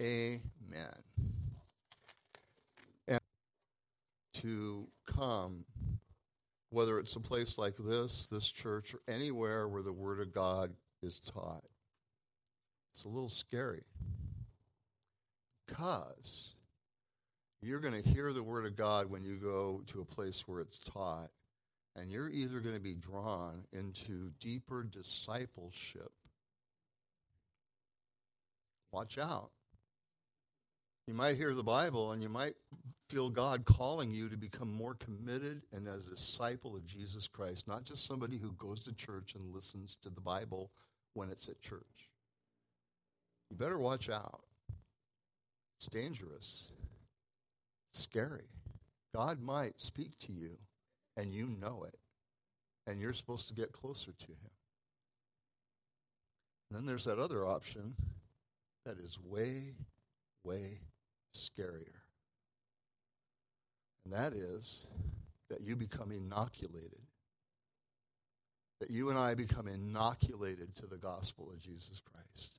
Amen. And to come, whether it's a place like this, this church, or anywhere where the Word of God is taught, it's a little scary because you're going to hear the Word of God when you go to a place where it's taught, and you're either going to be drawn into deeper discipleship. Watch out. You might hear the Bible and you might feel God calling you to become more committed and as a disciple of Jesus Christ, not just somebody who goes to church and listens to the Bible when it's at church. You better watch out. It's dangerous. It's scary. God might speak to you and you know it, and you're supposed to get closer to Him. And then there's that other option that is way, way scarier. And that is that you become inoculated. That you and I become inoculated to the gospel of Jesus Christ.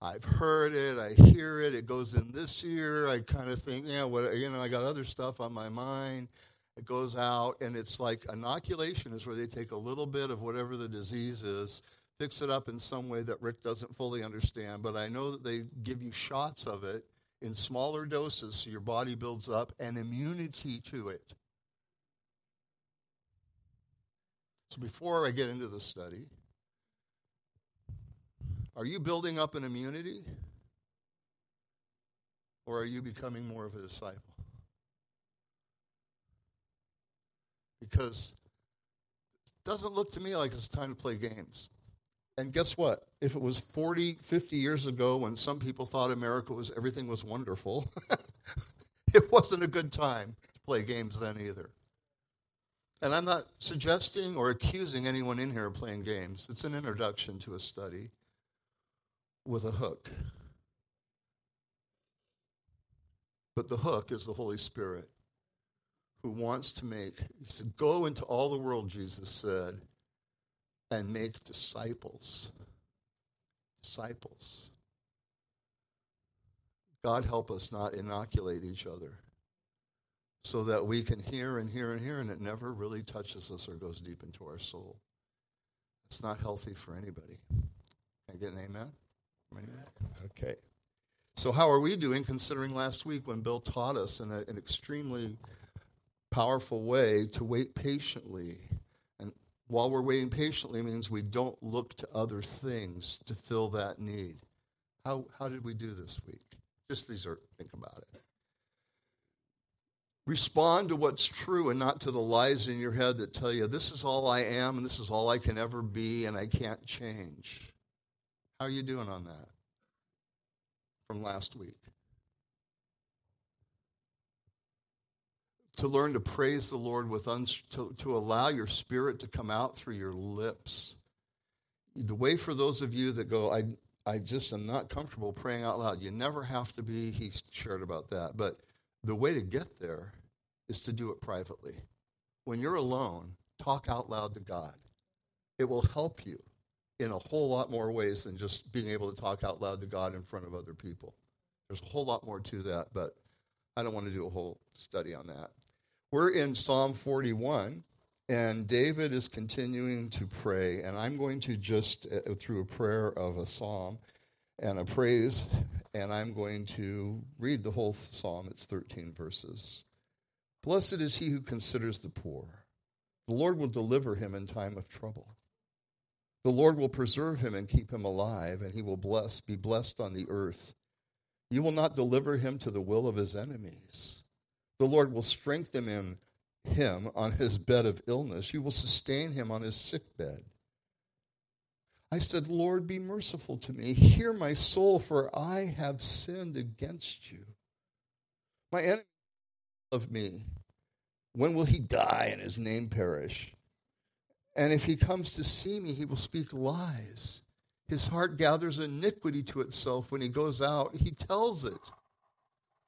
I've heard it, I hear it, it goes in this ear, I kind of think, yeah, what you know, I got other stuff on my mind. It goes out, and it's like inoculation is where they take a little bit of whatever the disease is, fix it up in some way that Rick doesn't fully understand, but I know that they give you shots of it in smaller doses so your body builds up an immunity to it. So before I get into the study, are you building up an immunity? Or are you becoming more of a disciple? Because it doesn't look to me like it's time to play games. And guess what? If it was 40, 50 years ago when some people thought America was everything was wonderful, it wasn't a good time to play games then either. And I'm not suggesting or accusing anyone in here of playing games. It's an introduction to a study with a hook. But the hook is the Holy Spirit who wants to make, he said, Go into all the world, Jesus said, and make disciples. Disciples. God help us not inoculate each other so that we can hear and hear and hear and it never really touches us or goes deep into our soul. It's not healthy for anybody. Can I get an amen? Okay. So, how are we doing considering last week when Bill taught us in a, an extremely powerful way to wait patiently? While we're waiting patiently means we don't look to other things to fill that need. How, how did we do this week? Just these are, think about it. Respond to what's true and not to the lies in your head that tell you this is all I am and this is all I can ever be and I can't change. How are you doing on that from last week? To learn to praise the Lord with uns- to, to allow your spirit to come out through your lips. The way for those of you that go, I I just am not comfortable praying out loud. You never have to be. He shared about that, but the way to get there is to do it privately. When you're alone, talk out loud to God. It will help you in a whole lot more ways than just being able to talk out loud to God in front of other people. There's a whole lot more to that, but I don't want to do a whole study on that. We're in Psalm 41, and David is continuing to pray, and I'm going to just, uh, through a prayer of a psalm and a praise, and I'm going to read the whole psalm. It's 13 verses. Blessed is he who considers the poor. The Lord will deliver him in time of trouble. The Lord will preserve him and keep him alive, and he will bless, be blessed on the earth. You will not deliver him to the will of his enemies. The Lord will strengthen him, him on his bed of illness. You will sustain him on his sick bed. I said, Lord, be merciful to me. Hear my soul, for I have sinned against you. My enemy of me. When will he die and his name perish? And if he comes to see me, he will speak lies. His heart gathers iniquity to itself. When he goes out, he tells it.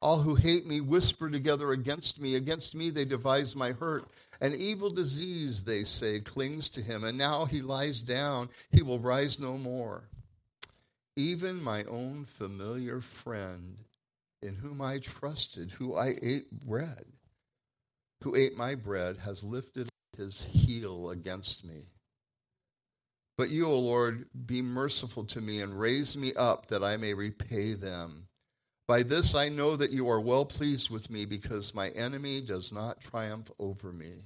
All who hate me whisper together against me. Against me they devise my hurt. An evil disease, they say, clings to him. And now he lies down. He will rise no more. even my own familiar friend in whom I trusted, who I ate bread, who ate my bread, has lifted his heel against me. But you, O Lord, be merciful to me and raise me up that I may repay them. By this I know that you are well pleased with me because my enemy does not triumph over me.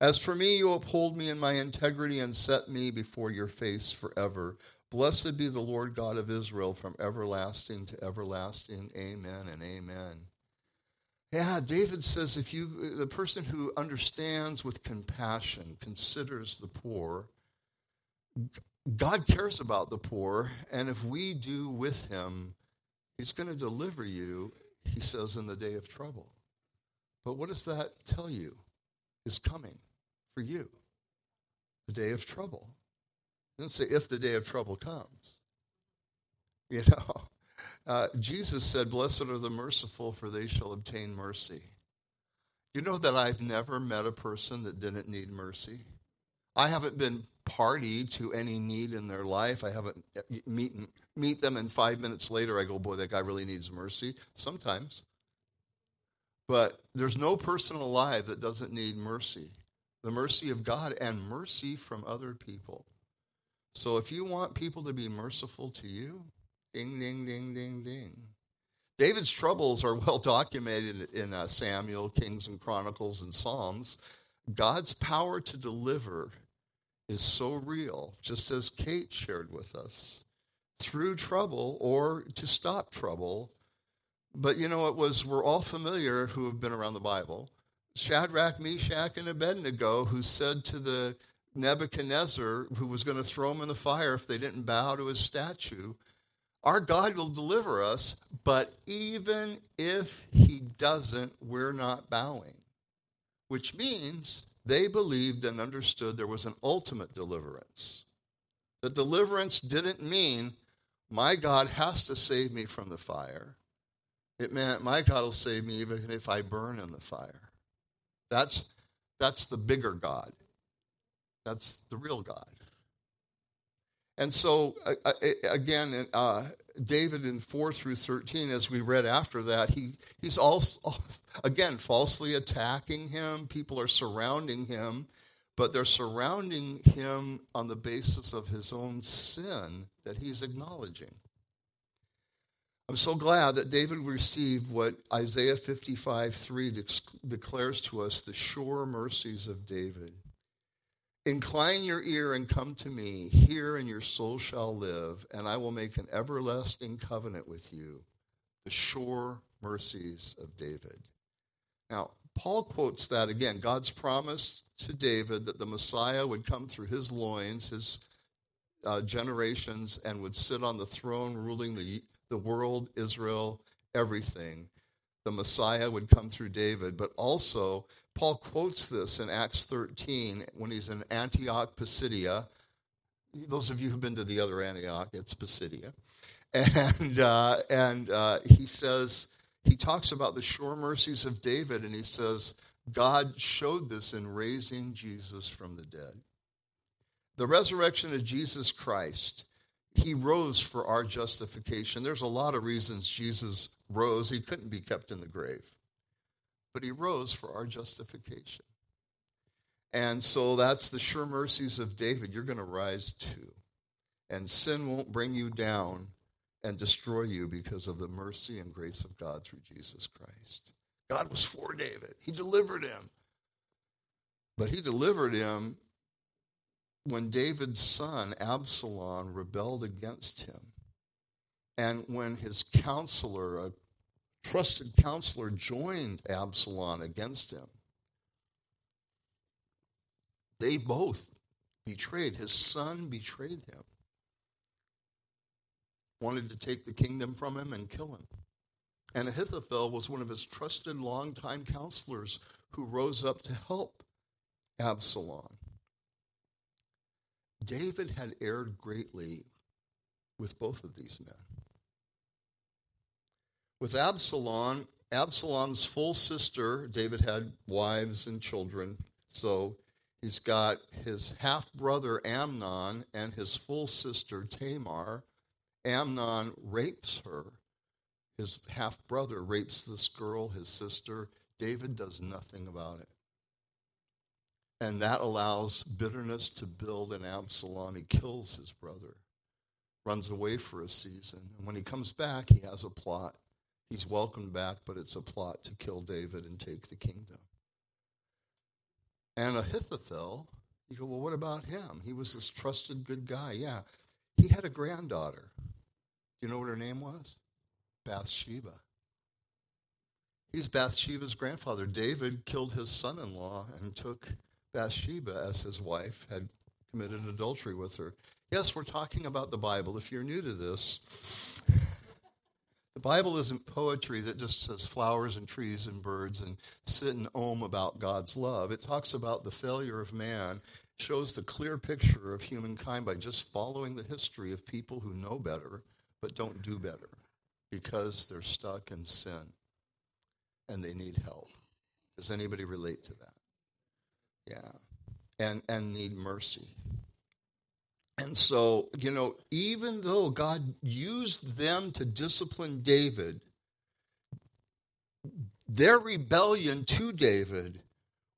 As for me, you uphold me in my integrity and set me before your face forever. Blessed be the Lord God of Israel from everlasting to everlasting. Amen and amen. Yeah, David says if you, the person who understands with compassion, considers the poor, God cares about the poor, and if we do with him, he's going to deliver you, he says, in the day of trouble. But what does that tell you is coming for you? The day of trouble. It doesn't say if the day of trouble comes. You know, uh, Jesus said, Blessed are the merciful, for they shall obtain mercy. You know that I've never met a person that didn't need mercy? I haven't been party to any need in their life. I haven't uh, meet, meet them, and five minutes later, I go, Boy, that guy really needs mercy. Sometimes. But there's no person alive that doesn't need mercy the mercy of God and mercy from other people. So if you want people to be merciful to you, ding, ding, ding, ding, ding. David's troubles are well documented in uh, Samuel, Kings and Chronicles, and Psalms. God's power to deliver is so real, just as Kate shared with us, through trouble or to stop trouble. But you know, it was, we're all familiar who have been around the Bible. Shadrach, Meshach, and Abednego, who said to the Nebuchadnezzar, who was going to throw them in the fire if they didn't bow to his statue, Our God will deliver us, but even if he doesn't, we're not bowing. Which means they believed and understood there was an ultimate deliverance. The deliverance didn't mean my God has to save me from the fire. It meant my God will save me even if I burn in the fire. That's, that's the bigger God. That's the real God. And so, again, uh, David in 4 through 13, as we read after that, he, he's also, again, falsely attacking him. People are surrounding him, but they're surrounding him on the basis of his own sin that he's acknowledging. I'm so glad that David received what Isaiah 55 3 declares to us the sure mercies of David. Incline your ear and come to me. Hear, and your soul shall live, and I will make an everlasting covenant with you. The sure mercies of David. Now, Paul quotes that again God's promise to David that the Messiah would come through his loins, his uh, generations, and would sit on the throne ruling the, the world, Israel, everything. The Messiah would come through David, but also Paul quotes this in Acts 13 when he's in Antioch, Pisidia. Those of you who've been to the other Antioch, it's Pisidia. And, uh, and uh, he says, he talks about the sure mercies of David, and he says, God showed this in raising Jesus from the dead. The resurrection of Jesus Christ, he rose for our justification. There's a lot of reasons Jesus rose. He couldn't be kept in the grave but he rose for our justification. And so that's the sure mercies of David. You're going to rise too. And sin won't bring you down and destroy you because of the mercy and grace of God through Jesus Christ. God was for David, he delivered him. But he delivered him when David's son, Absalom, rebelled against him. And when his counselor, a trusted counselor joined Absalom against him. They both betrayed. His son betrayed him, wanted to take the kingdom from him and kill him. And Ahithophel was one of his trusted longtime counselors who rose up to help Absalom. David had erred greatly with both of these men. With Absalom, Absalom's full sister, David had wives and children. So he's got his half brother Amnon and his full sister Tamar. Amnon rapes her. His half brother rapes this girl, his sister. David does nothing about it. And that allows bitterness to build in Absalom. He kills his brother, runs away for a season. And when he comes back, he has a plot. He's welcomed back, but it's a plot to kill David and take the kingdom. And Ahithophel, you go, well, what about him? He was this trusted, good guy. Yeah. He had a granddaughter. Do you know what her name was? Bathsheba. He's Bathsheba's grandfather. David killed his son in law and took Bathsheba as his wife, had committed adultery with her. Yes, we're talking about the Bible. If you're new to this, the Bible isn't poetry that just says flowers and trees and birds and sit and ohm about God's love. It talks about the failure of man, shows the clear picture of humankind by just following the history of people who know better but don't do better because they're stuck in sin and they need help. Does anybody relate to that? Yeah. And and need mercy. And so, you know, even though God used them to discipline David, their rebellion to David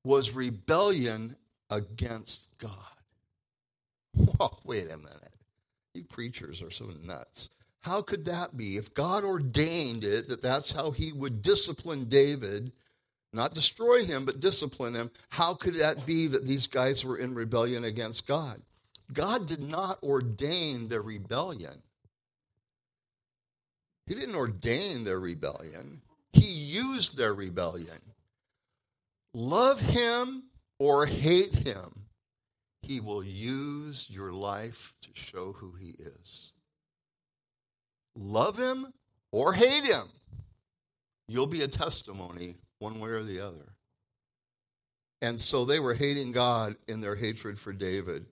was rebellion against God. Wait a minute. You preachers are so nuts. How could that be? If God ordained it that that's how he would discipline David, not destroy him, but discipline him, how could that be that these guys were in rebellion against God? God did not ordain their rebellion. He didn't ordain their rebellion, He used their rebellion. Love Him or hate Him, He will use your life to show who He is. Love Him or hate Him, you'll be a testimony one way or the other. And so they were hating God in their hatred for David.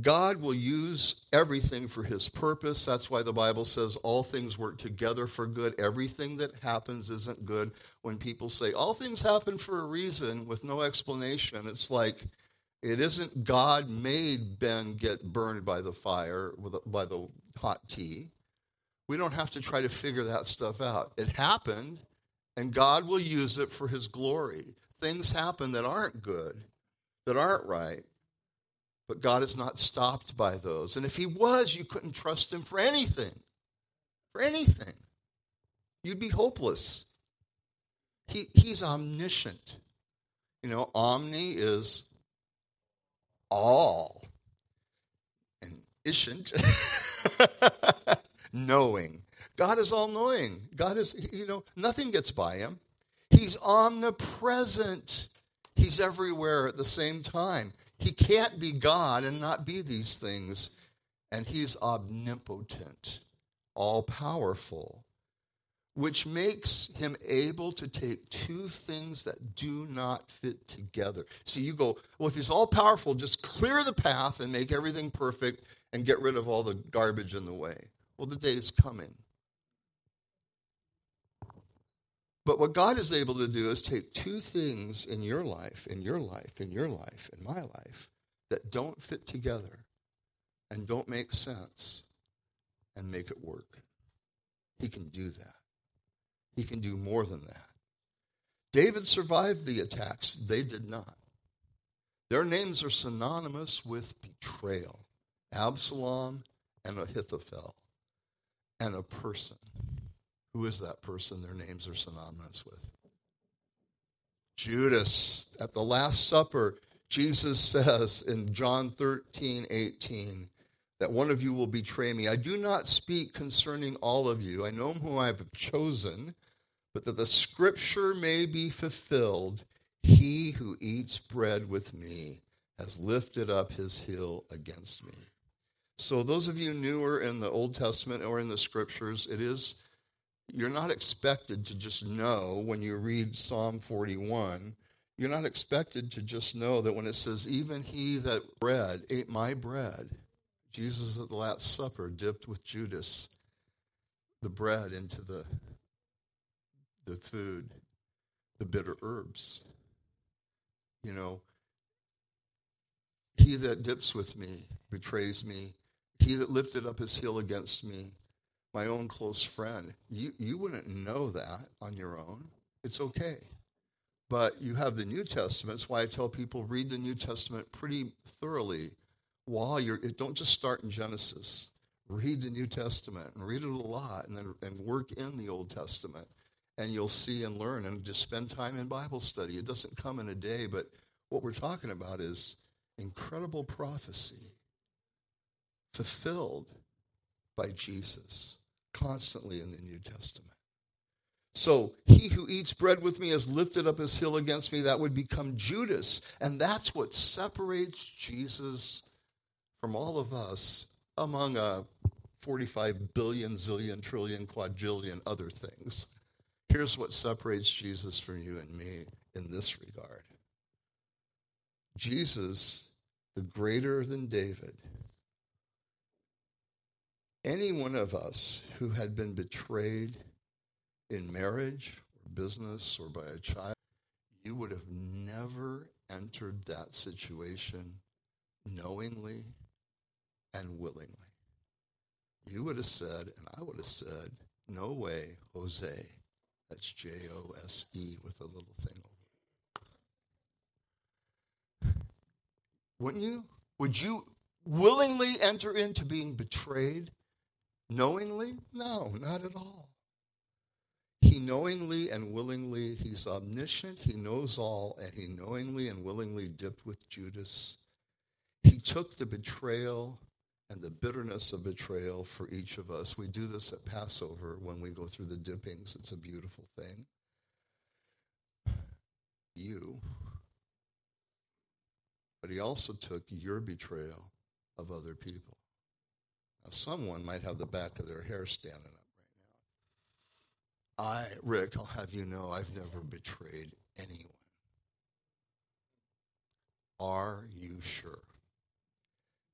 God will use everything for his purpose. That's why the Bible says all things work together for good. Everything that happens isn't good. When people say all things happen for a reason with no explanation, it's like it isn't God made Ben get burned by the fire, by the hot tea. We don't have to try to figure that stuff out. It happened, and God will use it for his glory. Things happen that aren't good, that aren't right, but God is not stopped by those. And if he was, you couldn't trust him for anything. For anything. You'd be hopeless. He, he's omniscient. You know, omni is all. And isn't knowing. God is all knowing. God is, you know, nothing gets by him. He's omnipresent. He's everywhere at the same time. He can't be God and not be these things. And he's omnipotent, all powerful, which makes him able to take two things that do not fit together. See, you go, well, if he's all powerful, just clear the path and make everything perfect and get rid of all the garbage in the way. Well, the day is coming But what God is able to do is take two things in your life, in your life, in your life, in my life, that don't fit together and don't make sense and make it work. He can do that. He can do more than that. David survived the attacks, they did not. Their names are synonymous with betrayal Absalom and Ahithophel, and a person. Who is that person their names are synonymous with? Judas. At the Last Supper, Jesus says in John 13, 18, that one of you will betray me. I do not speak concerning all of you. I know whom I have chosen, but that the scripture may be fulfilled. He who eats bread with me has lifted up his heel against me. So, those of you newer in the Old Testament or in the scriptures, it is you're not expected to just know when you read Psalm 41, you're not expected to just know that when it says, even he that bread ate my bread, Jesus at the Last Supper dipped with Judas the bread into the, the food, the bitter herbs. You know, he that dips with me betrays me. He that lifted up his heel against me, my own close friend. You, you wouldn't know that on your own. It's okay. But you have the New Testament. That's why I tell people read the New Testament pretty thoroughly while you're, don't just start in Genesis. Read the New Testament and read it a lot and then and work in the Old Testament. And you'll see and learn and just spend time in Bible study. It doesn't come in a day, but what we're talking about is incredible prophecy fulfilled by Jesus constantly in the New Testament. So he who eats bread with me has lifted up his heel against me. That would become Judas. And that's what separates Jesus from all of us among a 45 billion, zillion, trillion, quadrillion other things. Here's what separates Jesus from you and me in this regard Jesus, the greater than David, any one of us who had been betrayed in marriage or business or by a child, you would have never entered that situation knowingly and willingly. You would have said, and I would have said, no way, Jose. That's J O S E with a little thing over. it. Wouldn't you? Would you willingly enter into being betrayed Knowingly? No, not at all. He knowingly and willingly, he's omniscient, he knows all, and he knowingly and willingly dipped with Judas. He took the betrayal and the bitterness of betrayal for each of us. We do this at Passover when we go through the dippings. It's a beautiful thing. You. But he also took your betrayal of other people. Someone might have the back of their hair standing up right now. I, Rick, I'll have you know I've never betrayed anyone. Are you sure?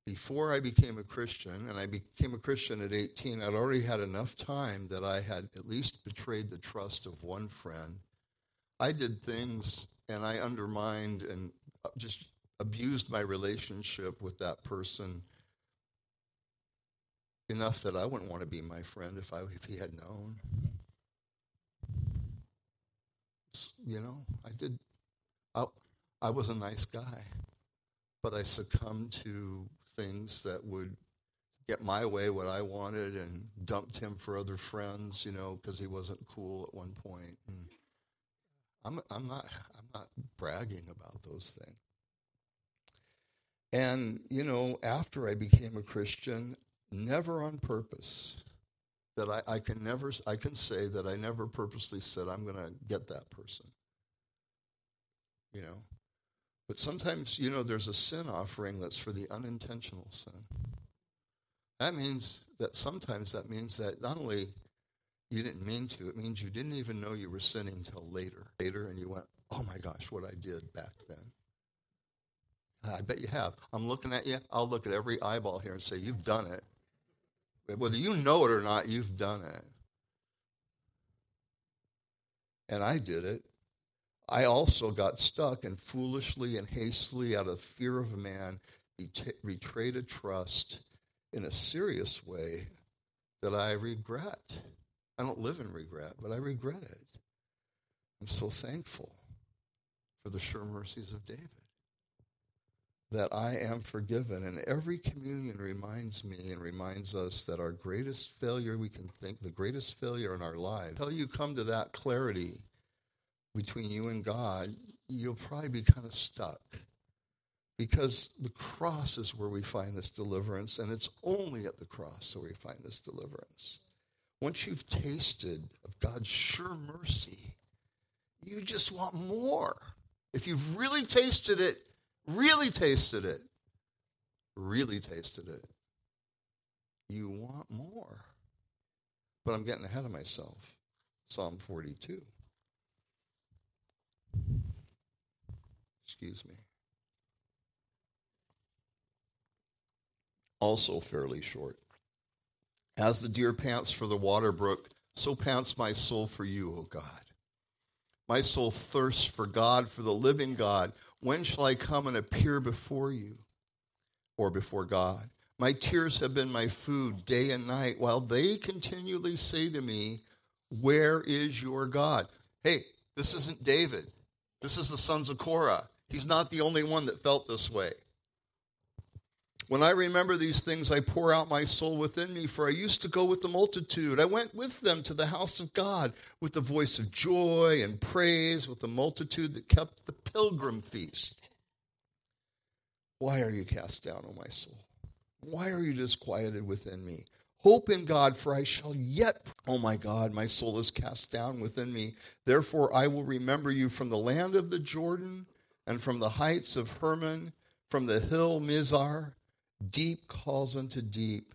Before I became a Christian, and I became a Christian at 18, I'd already had enough time that I had at least betrayed the trust of one friend. I did things and I undermined and just abused my relationship with that person enough that I wouldn't want to be my friend if I if he had known. You know, I did. I, I was a nice guy, but I succumbed to things that would get my way what I wanted and dumped him for other friends, you know, because he wasn't cool at one point. And I'm I'm not I'm not bragging about those things. And you know, after I became a Christian, never on purpose that I, I can never I can say that I never purposely said I'm going to get that person. You know, but sometimes you know there's a sin offering that's for the unintentional sin. That means that sometimes that means that not only you didn't mean to, it means you didn't even know you were sinning till later. Later, and you went, "Oh my gosh, what I did back then." I bet you have. I'm looking at you. I'll look at every eyeball here and say, "You've done it." Whether you know it or not, you've done it. And I did it. I also got stuck and foolishly and hastily, out of fear of man, betrayed a trust in a serious way that I regret. I don't live in regret, but I regret it. I'm so thankful for the sure mercies of David that I am forgiven. And every communion reminds me and reminds us that our greatest failure we can think, the greatest failure in our lives, until you come to that clarity between you and God, you'll probably be kind of stuck. Because the cross is where we find this deliverance, and it's only at the cross where we find this deliverance. Once you've tasted of God's sure mercy, you just want more. If you've really tasted it, really tasted it, really tasted it, you want more. But I'm getting ahead of myself. Psalm 42. Excuse me. Also fairly short. As the deer pants for the water brook, so pants my soul for you, O God. My soul thirsts for God, for the living God. When shall I come and appear before you or before God? My tears have been my food day and night, while they continually say to me, Where is your God? Hey, this isn't David. This is the sons of Korah. He's not the only one that felt this way. When I remember these things, I pour out my soul within me, for I used to go with the multitude. I went with them to the house of God with the voice of joy and praise, with the multitude that kept the pilgrim feast. Why are you cast down, O my soul? Why are you disquieted within me? Hope in God, for I shall yet. Oh my God, my soul is cast down within me. Therefore, I will remember you from the land of the Jordan and from the heights of Hermon, from the hill Mizar. Deep calls unto deep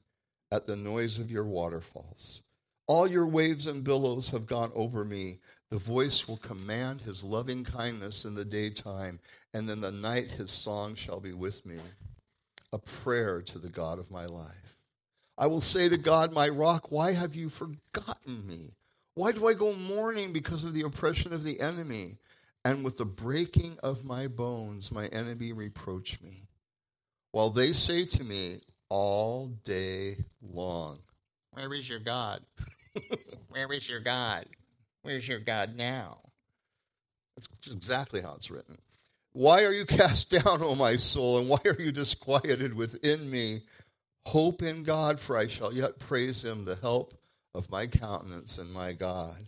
at the noise of your waterfalls. All your waves and billows have gone over me. The voice will command his loving kindness in the daytime, and in the night his song shall be with me, a prayer to the God of my life. I will say to God, my rock, why have you forgotten me? Why do I go mourning because of the oppression of the enemy? And with the breaking of my bones, my enemy reproach me. While they say to me all day long, Where is your God? Where is your God? Where's your God now? That's exactly how it's written. Why are you cast down, O my soul, and why are you disquieted within me? Hope in God, for I shall yet praise him, the help of my countenance and my God.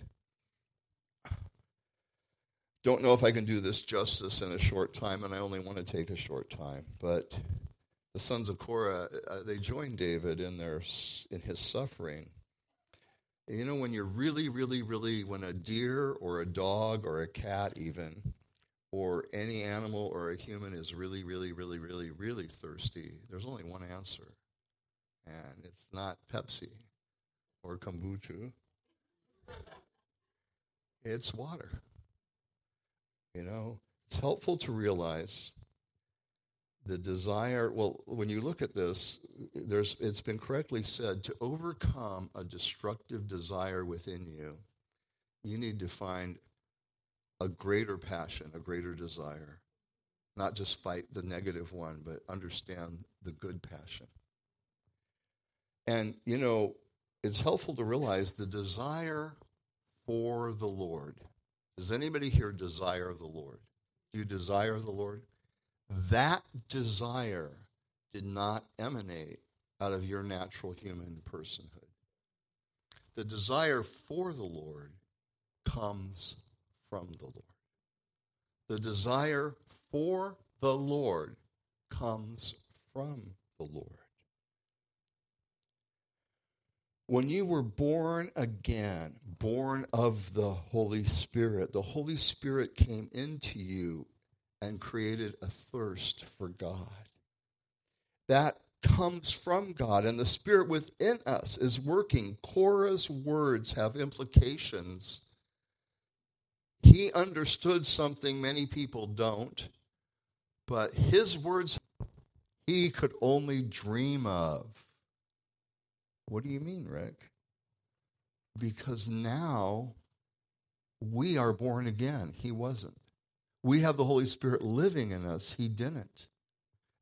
Don't know if I can do this justice in a short time, and I only want to take a short time, but the sons of Korah, uh, they joined David in, their, in his suffering. You know, when you're really, really, really, when a deer or a dog or a cat, even, or any animal or a human is really, really, really, really, really thirsty, there's only one answer. And it's not Pepsi or kombucha, it's water. You know, it's helpful to realize the desire well when you look at this there's it's been correctly said to overcome a destructive desire within you you need to find a greater passion a greater desire. Not just fight the negative one but understand the good passion. And you know it's helpful to realize the desire for the lord. Does anybody here desire the lord? Do you desire the lord that desire did not emanate out of your natural human personhood. The desire for the Lord comes from the Lord. The desire for the Lord comes from the Lord. When you were born again, born of the Holy Spirit, the Holy Spirit came into you and created a thirst for God. That comes from God, and the Spirit within us is working. Korah's words have implications. He understood something many people don't, but his words he could only dream of. What do you mean, Rick? Because now we are born again. He wasn't. We have the Holy Spirit living in us. He didn't.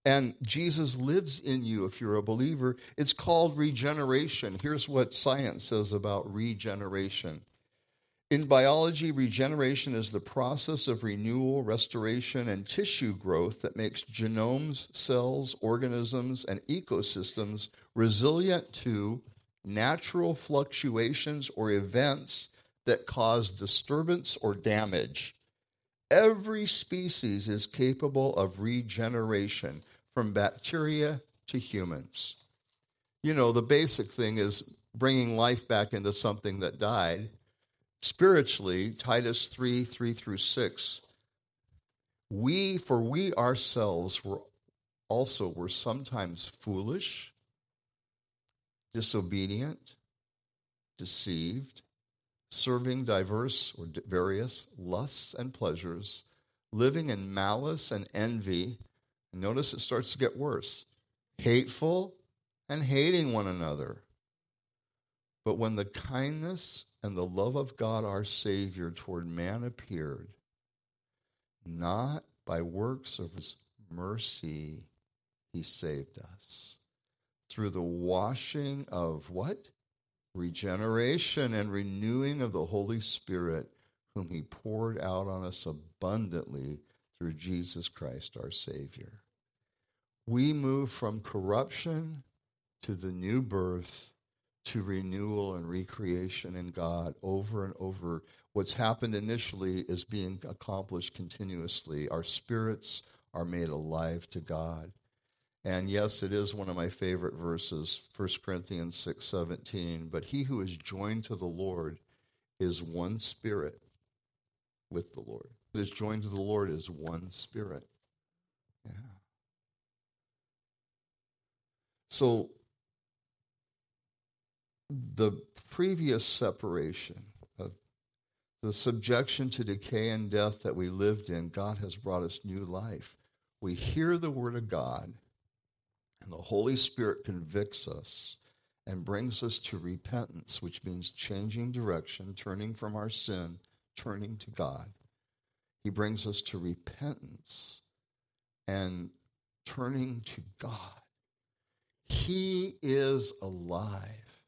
And Jesus lives in you if you're a believer. It's called regeneration. Here's what science says about regeneration. In biology, regeneration is the process of renewal, restoration, and tissue growth that makes genomes, cells, organisms, and ecosystems resilient to natural fluctuations or events that cause disturbance or damage. Every species is capable of regeneration, from bacteria to humans. You know, the basic thing is bringing life back into something that died. Spiritually, Titus 3 3 through 6. We, for we ourselves were also were sometimes foolish, disobedient, deceived serving diverse or various lusts and pleasures, living in malice and envy. And notice it starts to get worse hateful and hating one another. But when the kindness and the love of God our Savior toward man appeared, not by works of his mercy, he saved us through the washing of what? Regeneration and renewing of the Holy Spirit, whom he poured out on us abundantly through Jesus Christ our Savior. We move from corruption to the new birth to renewal and recreation in God over and over. What's happened initially is being accomplished continuously. Our spirits are made alive to God. And yes, it is one of my favorite verses, 1 Corinthians 6 17. But he who is joined to the Lord is one spirit with the Lord. Who is joined to the Lord is one spirit. Yeah. So the previous separation of the subjection to decay and death that we lived in, God has brought us new life. We hear the word of God, and the Holy Spirit convicts us and brings us to repentance, which means changing direction, turning from our sin, turning to God. He brings us to repentance and turning to God. He is alive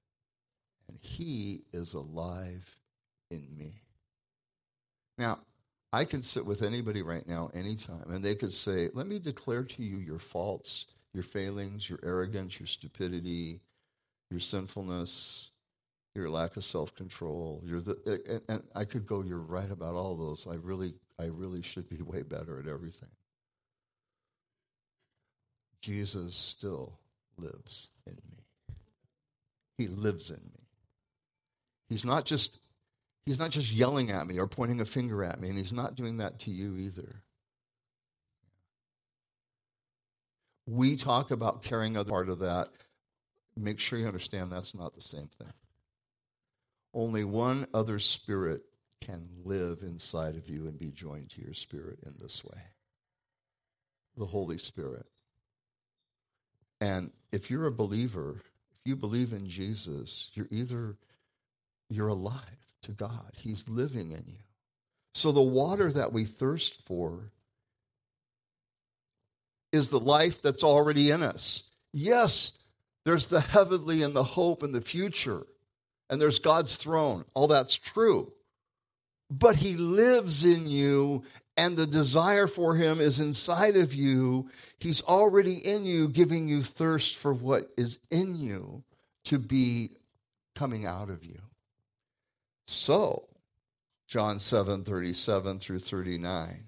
and He is alive in me. Now, I can sit with anybody right now, anytime, and they could say, Let me declare to you your faults, your failings, your arrogance, your stupidity, your sinfulness, your lack of self control. You're the, and, and I could go, You're right about all those. I really, I really should be way better at everything. Jesus still lives in me. He lives in me. He's not just he's not just yelling at me or pointing a finger at me, and he's not doing that to you either. We talk about carrying other part of that. Make sure you understand that's not the same thing. Only one other spirit can live inside of you and be joined to your spirit in this way the Holy Spirit. And if you're a believer, if you believe in Jesus, you're either you're alive to God. He's living in you. So the water that we thirst for is the life that's already in us. Yes, there's the heavenly and the hope and the future, and there's God's throne. All that's true. But He lives in you, and the desire for Him is inside of you. He's already in you, giving you thirst for what is in you to be coming out of you. So, John 7 37 through 39.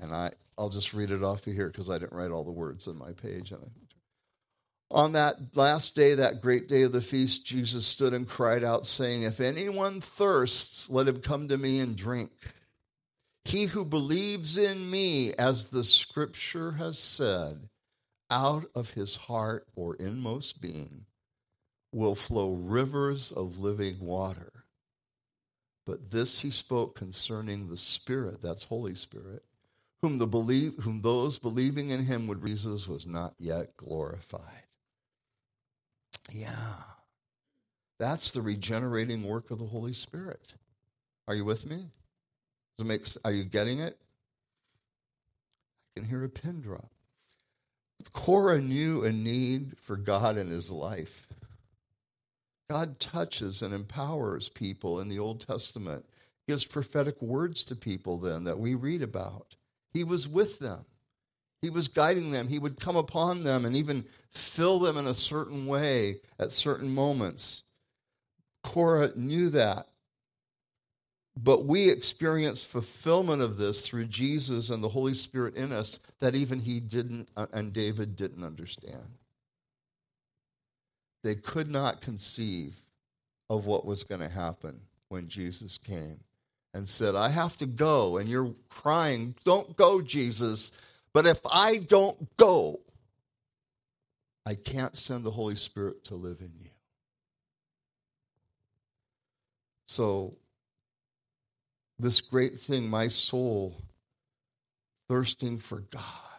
And I, I'll just read it off of here because I didn't write all the words on my page. On that last day, that great day of the feast, Jesus stood and cried out, saying, If anyone thirsts, let him come to me and drink. He who believes in me, as the scripture has said, out of his heart or inmost being will flow rivers of living water. But this he spoke concerning the Spirit, that's Holy Spirit, whom the believe whom those believing in him would Jesus was not yet glorified. Yeah. That's the regenerating work of the Holy Spirit. Are you with me? Does it make, are you getting it? I can hear a pin drop. Korah knew a need for God in his life. God touches and empowers people in the Old Testament, gives prophetic words to people then that we read about. He was with them. He was guiding them. He would come upon them and even fill them in a certain way at certain moments. Korah knew that. But we experience fulfillment of this through Jesus and the Holy Spirit in us that even he didn't uh, and David didn't understand they could not conceive of what was going to happen when Jesus came and said, I have to go. And you're crying, Don't go, Jesus. But if I don't go, I can't send the Holy Spirit to live in you. So, this great thing, my soul thirsting for God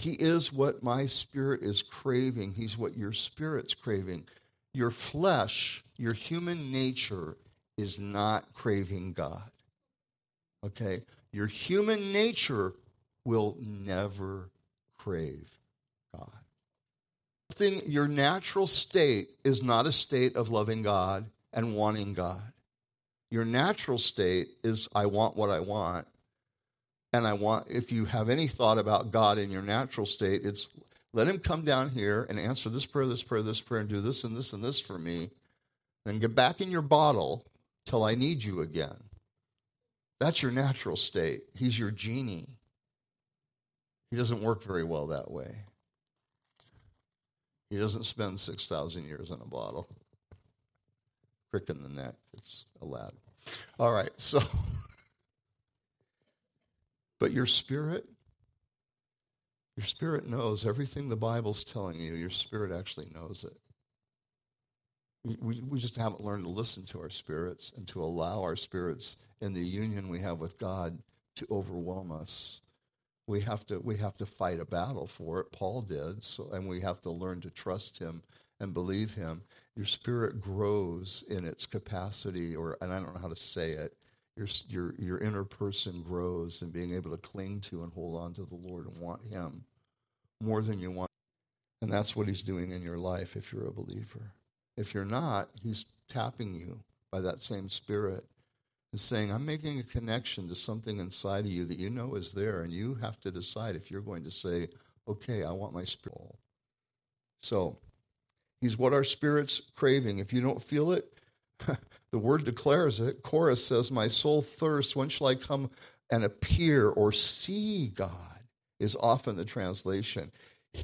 he is what my spirit is craving. He's what your spirit's craving. Your flesh, your human nature, is not craving God. Okay? Your human nature will never crave God. thing your natural state is not a state of loving God and wanting God. Your natural state is I want what I want. And I want if you have any thought about God in your natural state, it's let him come down here and answer this prayer, this prayer, this prayer, and do this and this and this for me. Then get back in your bottle till I need you again. That's your natural state. He's your genie. He doesn't work very well that way. He doesn't spend 6,000 years in a bottle. Crick in the neck. It's allowed. All right, so. But your spirit, your spirit knows everything the Bible's telling you. Your spirit actually knows it. We, we just haven't learned to listen to our spirits and to allow our spirits in the union we have with God to overwhelm us. We have to we have to fight a battle for it. Paul did, so and we have to learn to trust him and believe him. Your spirit grows in its capacity, or and I don't know how to say it. Your your your inner person grows in being able to cling to and hold on to the Lord and want Him more than you want. And that's what He's doing in your life if you're a believer. If you're not, He's tapping you by that same Spirit and saying, I'm making a connection to something inside of you that you know is there, and you have to decide if you're going to say, okay, I want my spirit. So, He's what our spirit's craving. If you don't feel it, the word declares it. Korah says, My soul thirsts. When shall I come and appear or see God? Is often the translation.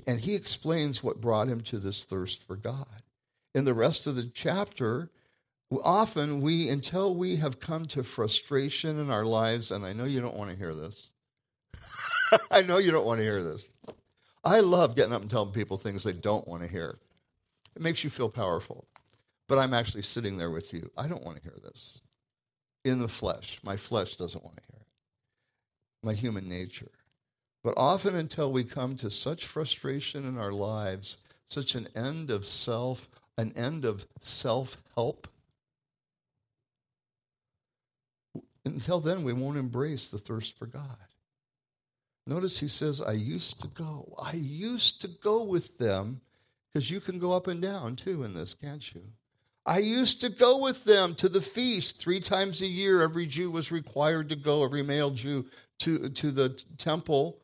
And he explains what brought him to this thirst for God. In the rest of the chapter, often we, until we have come to frustration in our lives, and I know you don't want to hear this. I know you don't want to hear this. I love getting up and telling people things they don't want to hear. It makes you feel powerful. But I'm actually sitting there with you. I don't want to hear this. In the flesh. My flesh doesn't want to hear it. My human nature. But often until we come to such frustration in our lives, such an end of self, an end of self help, until then we won't embrace the thirst for God. Notice he says, I used to go. I used to go with them because you can go up and down too in this, can't you? I used to go with them to the feast three times a year. Every Jew was required to go, every male Jew, to, to the temple,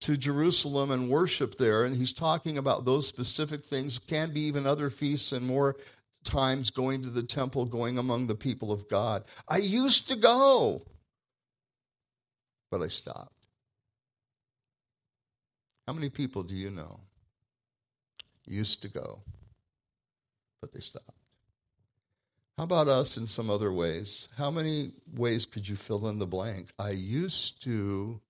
to Jerusalem, and worship there. And he's talking about those specific things. Can be even other feasts and more times going to the temple, going among the people of God. I used to go, but I stopped. How many people do you know used to go, but they stopped. How about us in some other ways? How many ways could you fill in the blank? I used to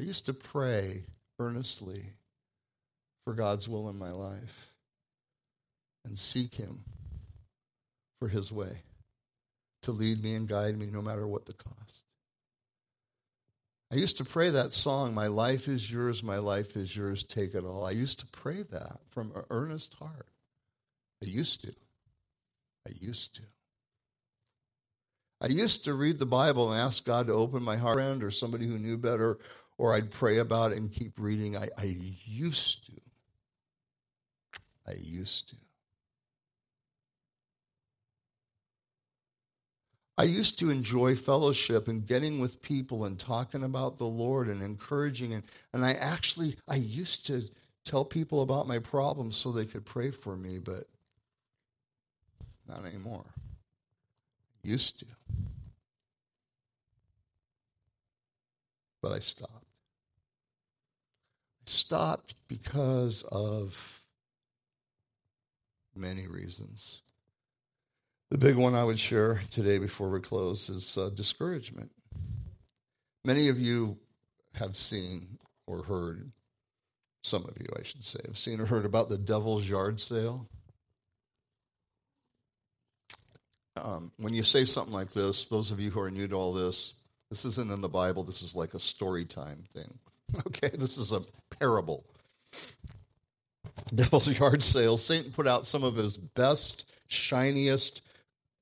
I used to pray earnestly for God's will in my life and seek him for his way to lead me and guide me no matter what the cost. I used to pray that song, My life is yours, my life is yours, take it all. I used to pray that from an earnest heart. I used to. I used to. I used to read the Bible and ask God to open my heart, friend or somebody who knew better, or I'd pray about it and keep reading. I, I used to. I used to. I used to enjoy fellowship and getting with people and talking about the Lord and encouraging and, and I actually I used to tell people about my problems so they could pray for me, but not anymore. Used to. But I stopped. Stopped because of many reasons. The big one I would share today before we close is uh, discouragement. Many of you have seen or heard, some of you, I should say, have seen or heard about the devil's yard sale. Um, when you say something like this, those of you who are new to all this, this isn't in the Bible. This is like a story time thing. Okay, this is a parable. Devil's yard sale. Satan put out some of his best, shiniest,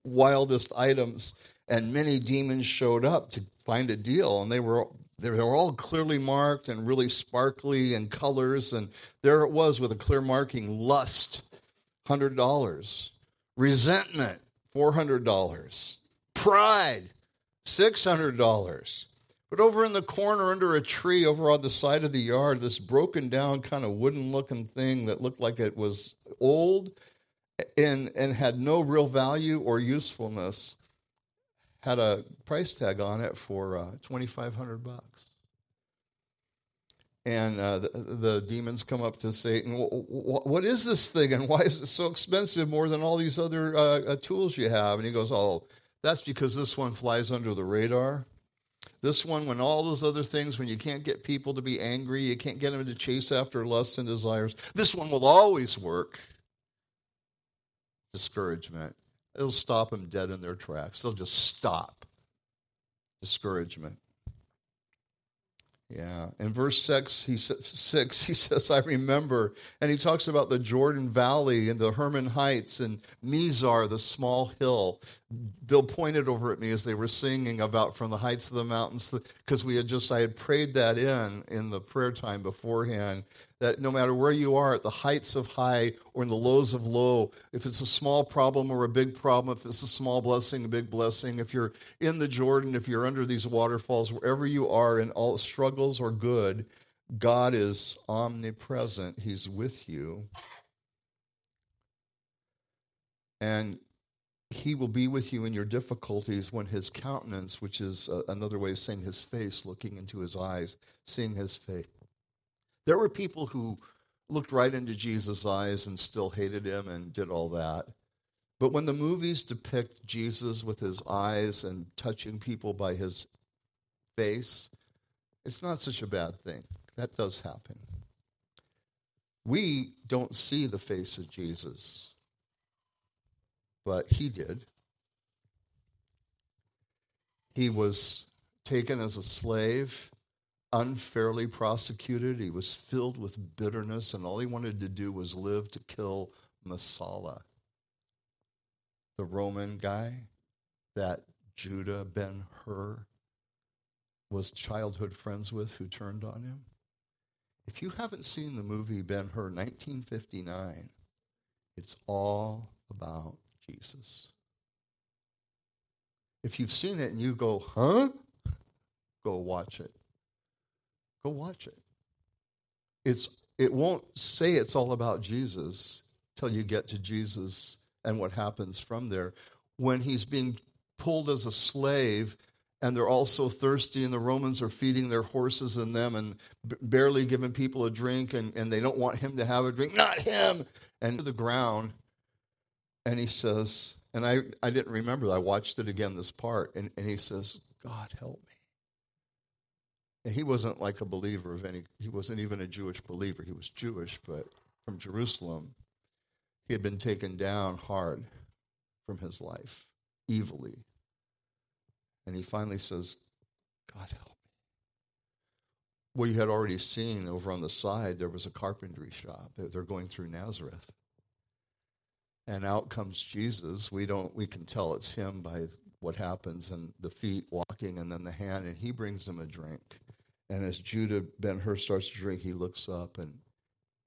wildest items, and many demons showed up to find a deal, and they were They were all clearly marked and really sparkly in colors. And there it was with a clear marking lust, $100. Resentment, $400. Pride, $600. But over in the corner under a tree over on the side of the yard, this broken down kind of wooden looking thing that looked like it was old and, and had no real value or usefulness had a price tag on it for uh, 2500 bucks. And uh, the, the, demons come up to Satan, What is this thing and why is it so expensive more than all these other uh, uh, tools you have? And he goes, Oh, that's because this one flies under the radar. This one, when all those other things, when you can't get people to be angry, you can't get them to chase after lusts and desires, this one will always work. Discouragement. It'll stop them dead in their tracks. They'll just stop. Discouragement. Yeah. In verse six, he says, six, he says, I remember. And he talks about the Jordan Valley and the Hermon Heights and Mizar, the small hill. Bill pointed over at me as they were singing about from the heights of the mountains, because we had just, I had prayed that in in the prayer time beforehand that no matter where you are, at the heights of high or in the lows of low, if it's a small problem or a big problem, if it's a small blessing, a big blessing, if you're in the Jordan, if you're under these waterfalls, wherever you are in all struggles or good, God is omnipresent. He's with you. And he will be with you in your difficulties when his countenance, which is uh, another way of saying his face, looking into his eyes, seeing his face there were people who looked right into Jesus' eyes and still hated him and did all that. But when the movies depict Jesus with his eyes and touching people by his face, it's not such a bad thing. That does happen. We don't see the face of Jesus, but he did. He was taken as a slave unfairly prosecuted. He was filled with bitterness, and all he wanted to do was live to kill Messala, the Roman guy that Judah ben Hur was childhood friends with who turned on him. If you haven't seen the movie Ben Hur 1959, it's all about Jesus. If you've seen it and you go, huh? Go watch it. Go watch it. It's, it won't say it's all about Jesus till you get to Jesus and what happens from there. When he's being pulled as a slave and they're all so thirsty and the romans are feeding their horses and them and b- barely giving people a drink and, and they don't want him to have a drink not him and to the ground and he says and i, I didn't remember i watched it again this part and, and he says god help me and he wasn't like a believer of any, he wasn't even a Jewish believer. He was Jewish, but from Jerusalem, he had been taken down hard from his life, evilly. And he finally says, God help me. Well, you had already seen over on the side, there was a carpentry shop. They're going through Nazareth. And out comes Jesus. We don't we can tell it's him by what happens and the feet walking and then the hand, and he brings them a drink. And as Judah Ben Hur starts to drink, he looks up and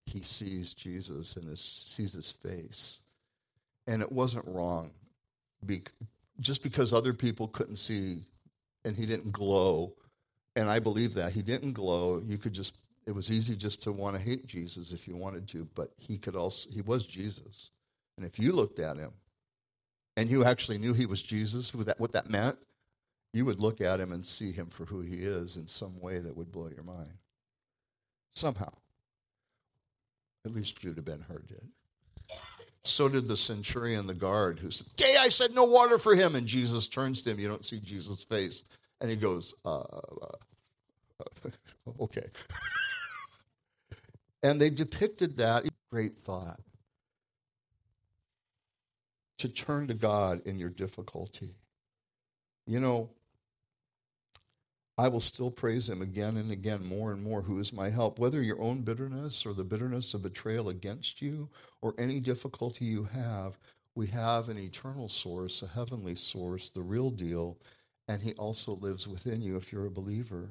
he sees Jesus and his, sees his face. And it wasn't wrong. Be, just because other people couldn't see and he didn't glow, and I believe that he didn't glow, you could just, it was easy just to want to hate Jesus if you wanted to, but he could also, he was Jesus. And if you looked at him and you actually knew he was Jesus, what that, what that meant, you would look at him and see him for who he is in some way that would blow your mind. Somehow. At least Judah Ben Hur did. So did the centurion, the guard, who said, Gay, I said no water for him. And Jesus turns to him. You don't see Jesus' face. And he goes, uh, uh, uh, okay. and they depicted that. Great thought. To turn to God in your difficulty. You know, I will still praise him again and again, more and more, who is my help. Whether your own bitterness or the bitterness of betrayal against you or any difficulty you have, we have an eternal source, a heavenly source, the real deal, and he also lives within you if you're a believer.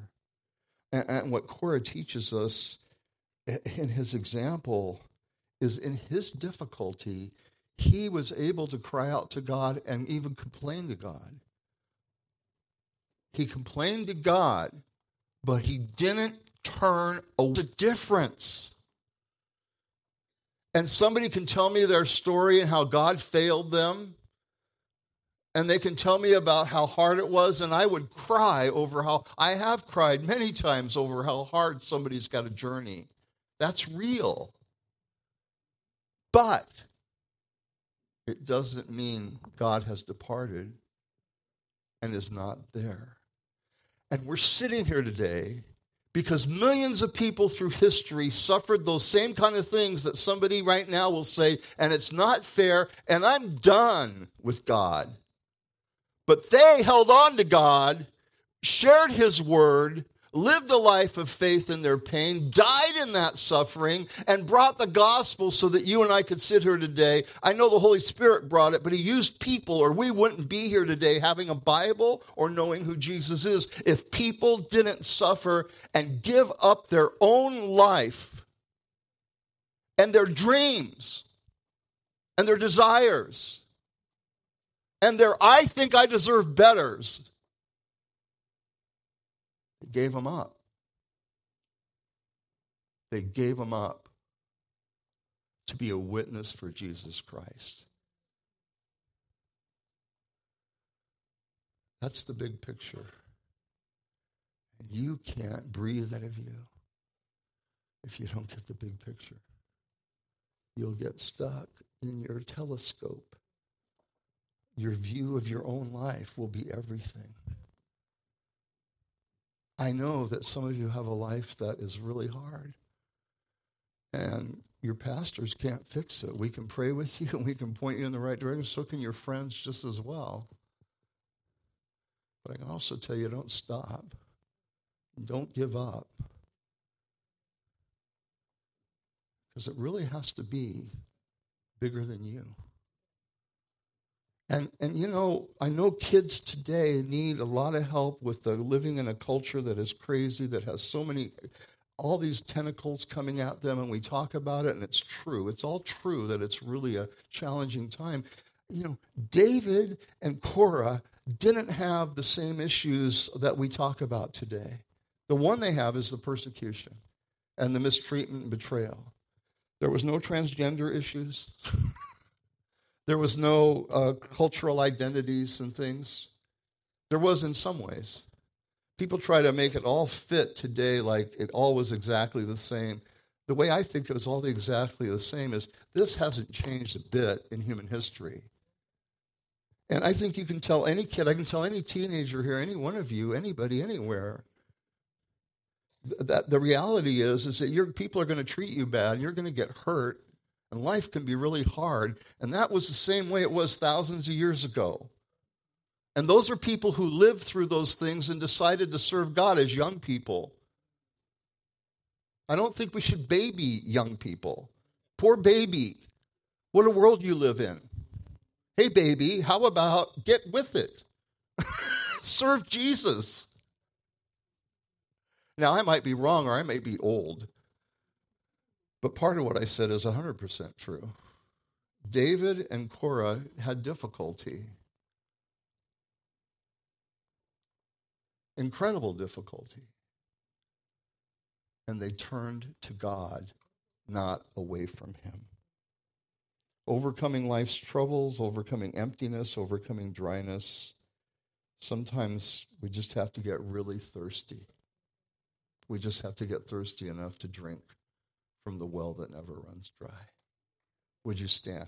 And, and what Korah teaches us in his example is in his difficulty, he was able to cry out to God and even complain to God. He complained to God, but he didn't turn away. The difference. And somebody can tell me their story and how God failed them. And they can tell me about how hard it was, and I would cry over how I have cried many times over how hard somebody's got a journey. That's real. But it doesn't mean God has departed and is not there. And we're sitting here today because millions of people through history suffered those same kind of things that somebody right now will say, and it's not fair, and I'm done with God. But they held on to God, shared His word, lived a life of faith in their pain, died in that suffering, and brought the gospel so that you and I could sit here today. I know the Holy Spirit brought it, but He used people, or we wouldn't be here today having a Bible or knowing who Jesus is if people didn't suffer and give up their own life and their dreams and their desires and their I think I deserve betters they gave him up. They gave him up to be a witness for Jesus Christ. That's the big picture. And you can't breathe out of you if you don't get the big picture. You'll get stuck in your telescope. Your view of your own life will be everything. I know that some of you have a life that is really hard. And your pastors can't fix it. We can pray with you and we can point you in the right direction. So can your friends just as well. But I can also tell you don't stop. Don't give up. Because it really has to be bigger than you. And, and you know, I know kids today need a lot of help with the living in a culture that is crazy, that has so many, all these tentacles coming at them, and we talk about it, and it's true. It's all true that it's really a challenging time. You know, David and Korah didn't have the same issues that we talk about today. The one they have is the persecution and the mistreatment and betrayal. There was no transgender issues. There was no uh, cultural identities and things. There was in some ways. People try to make it all fit today like it all was exactly the same. The way I think it was all exactly the same is this hasn't changed a bit in human history. And I think you can tell any kid, I can tell any teenager here, any one of you, anybody, anywhere, that the reality is is that your people are going to treat you bad you're going to get hurt and life can be really hard. And that was the same way it was thousands of years ago. And those are people who lived through those things and decided to serve God as young people. I don't think we should baby young people. Poor baby. What a world you live in. Hey, baby, how about get with it? Serve Jesus. Now, I might be wrong or I may be old, but part of what I said is 100% true. David and Korah had difficulty, incredible difficulty. And they turned to God, not away from Him. Overcoming life's troubles, overcoming emptiness, overcoming dryness. Sometimes we just have to get really thirsty. We just have to get thirsty enough to drink from the well that never runs dry. Would you stand?